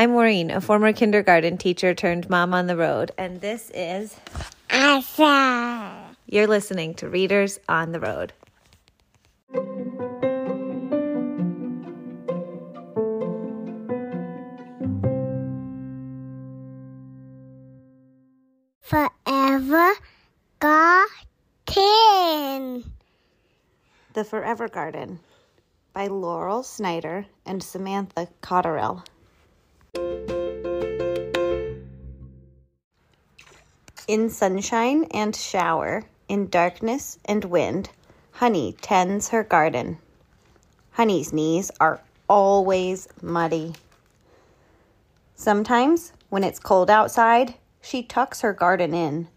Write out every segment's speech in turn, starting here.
I'm Maureen, a former kindergarten teacher turned mom on the road, and this is Asa. You're listening to Readers on the Road. Forever Garden. The Forever Garden by Laurel Snyder and Samantha Cotterill. In sunshine and shower, in darkness and wind, Honey tends her garden. Honey's knees are always muddy. Sometimes, when it's cold outside, she tucks her garden in.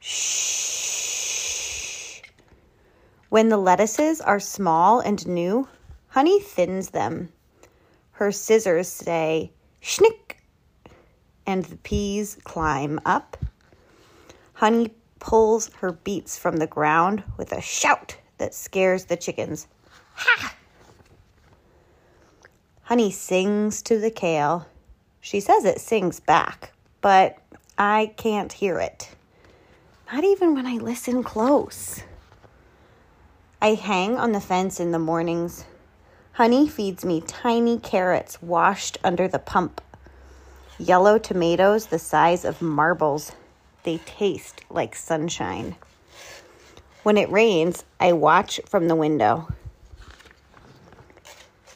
Shh. When the lettuces are small and new, Honey thins them. Her scissors say, schnick, and the peas climb up. Honey pulls her beets from the ground with a shout that scares the chickens. Ha! Honey sings to the kale. She says it sings back, but I can't hear it. Not even when I listen close. I hang on the fence in the mornings. Honey feeds me tiny carrots washed under the pump. Yellow tomatoes the size of marbles. They taste like sunshine. When it rains, I watch from the window.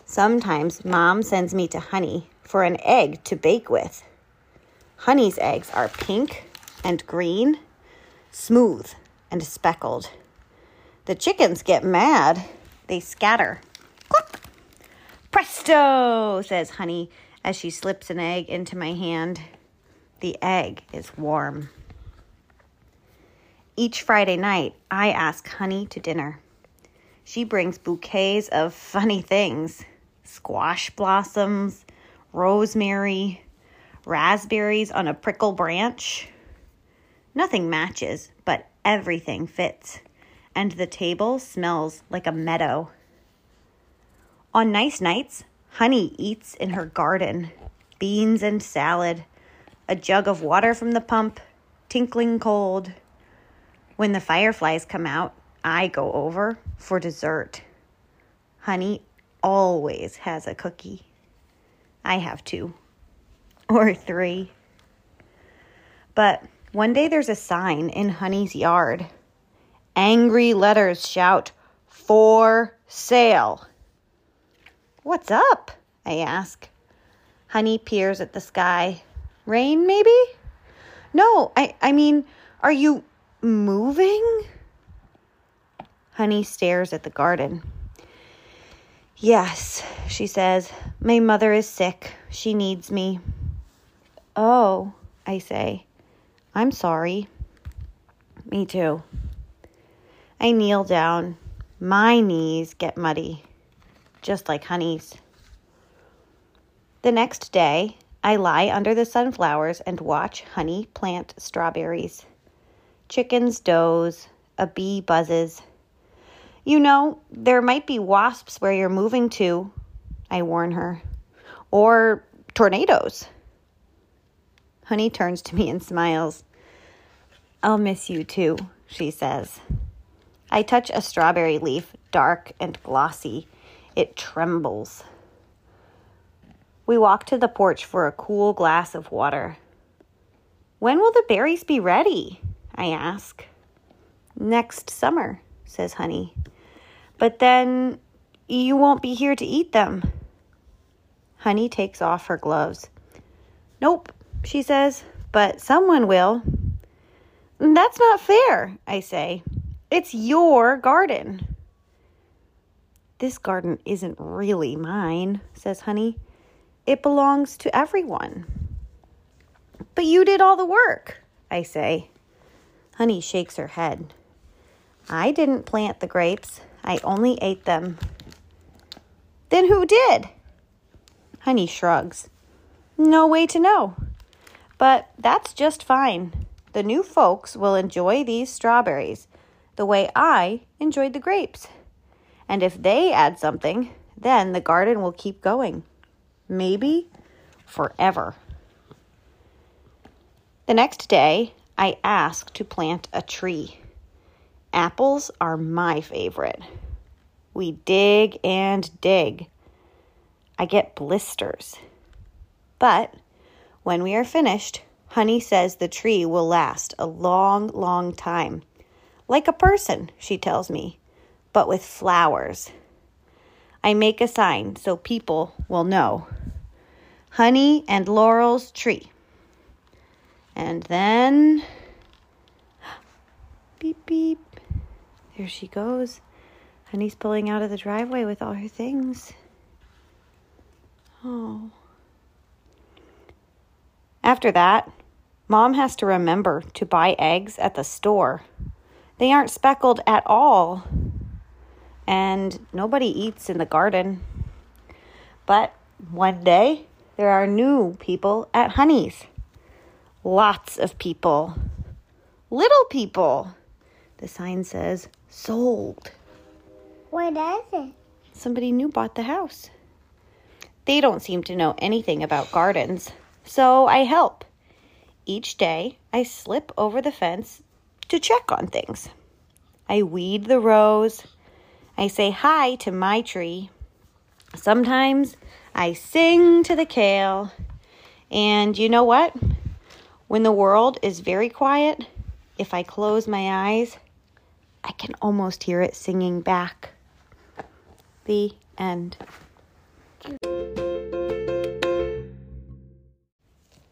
Sometimes mom sends me to Honey for an egg to bake with. Honey's eggs are pink and green, smooth and speckled. The chickens get mad. They scatter. Presto, says Honey as she slips an egg into my hand. The egg is warm. Each Friday night, I ask Honey to dinner. She brings bouquets of funny things squash blossoms, rosemary, raspberries on a prickle branch. Nothing matches, but everything fits, and the table smells like a meadow. On nice nights, Honey eats in her garden beans and salad, a jug of water from the pump, tinkling cold. When the fireflies come out, I go over for dessert. Honey always has a cookie. I have two or three. But one day there's a sign in Honey's yard. Angry letters shout, For sale. What's up? I ask. Honey peers at the sky. Rain, maybe? No, I, I mean, are you moving? Honey stares at the garden. Yes, she says. My mother is sick. She needs me. Oh, I say. I'm sorry. Me too. I kneel down. My knees get muddy, just like Honey's. The next day, I lie under the sunflowers and watch Honey plant strawberries. Chickens doze, a bee buzzes. You know, there might be wasps where you're moving to, I warn her, or tornadoes. Honey turns to me and smiles. I'll miss you too, she says. I touch a strawberry leaf, dark and glossy. It trembles. We walk to the porch for a cool glass of water. When will the berries be ready? I ask. Next summer, says Honey. But then you won't be here to eat them. Honey takes off her gloves. Nope, she says, but someone will. That's not fair, I say. It's your garden. This garden isn't really mine, says Honey. It belongs to everyone. But you did all the work, I say. Honey shakes her head. I didn't plant the grapes. I only ate them. Then who did? Honey shrugs. No way to know. But that's just fine. The new folks will enjoy these strawberries the way I enjoyed the grapes. And if they add something, then the garden will keep going. Maybe forever. The next day, I ask to plant a tree. Apples are my favorite. We dig and dig. I get blisters. But when we are finished, Honey says the tree will last a long, long time. Like a person, she tells me, but with flowers. I make a sign so people will know. Honey and Laurel's tree. And then. Beep, beep. There she goes. Honey's pulling out of the driveway with all her things. Oh. After that, Mom has to remember to buy eggs at the store. They aren't speckled at all. And nobody eats in the garden. But one day, there are new people at Honey's. Lots of people. Little people. The sign says sold. What is it? Somebody new bought the house. They don't seem to know anything about gardens, so I help. Each day, I slip over the fence to check on things. I weed the rows. I say hi to my tree. Sometimes I sing to the kale. And you know what? When the world is very quiet, if I close my eyes, I can almost hear it singing back. The end.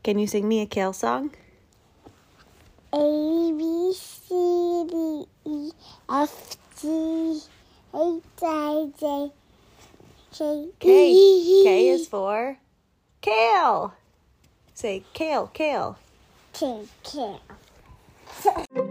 Can you sing me a kale song? A B C D E F G H I J K K. K is for kale. Say kale, kale. K K.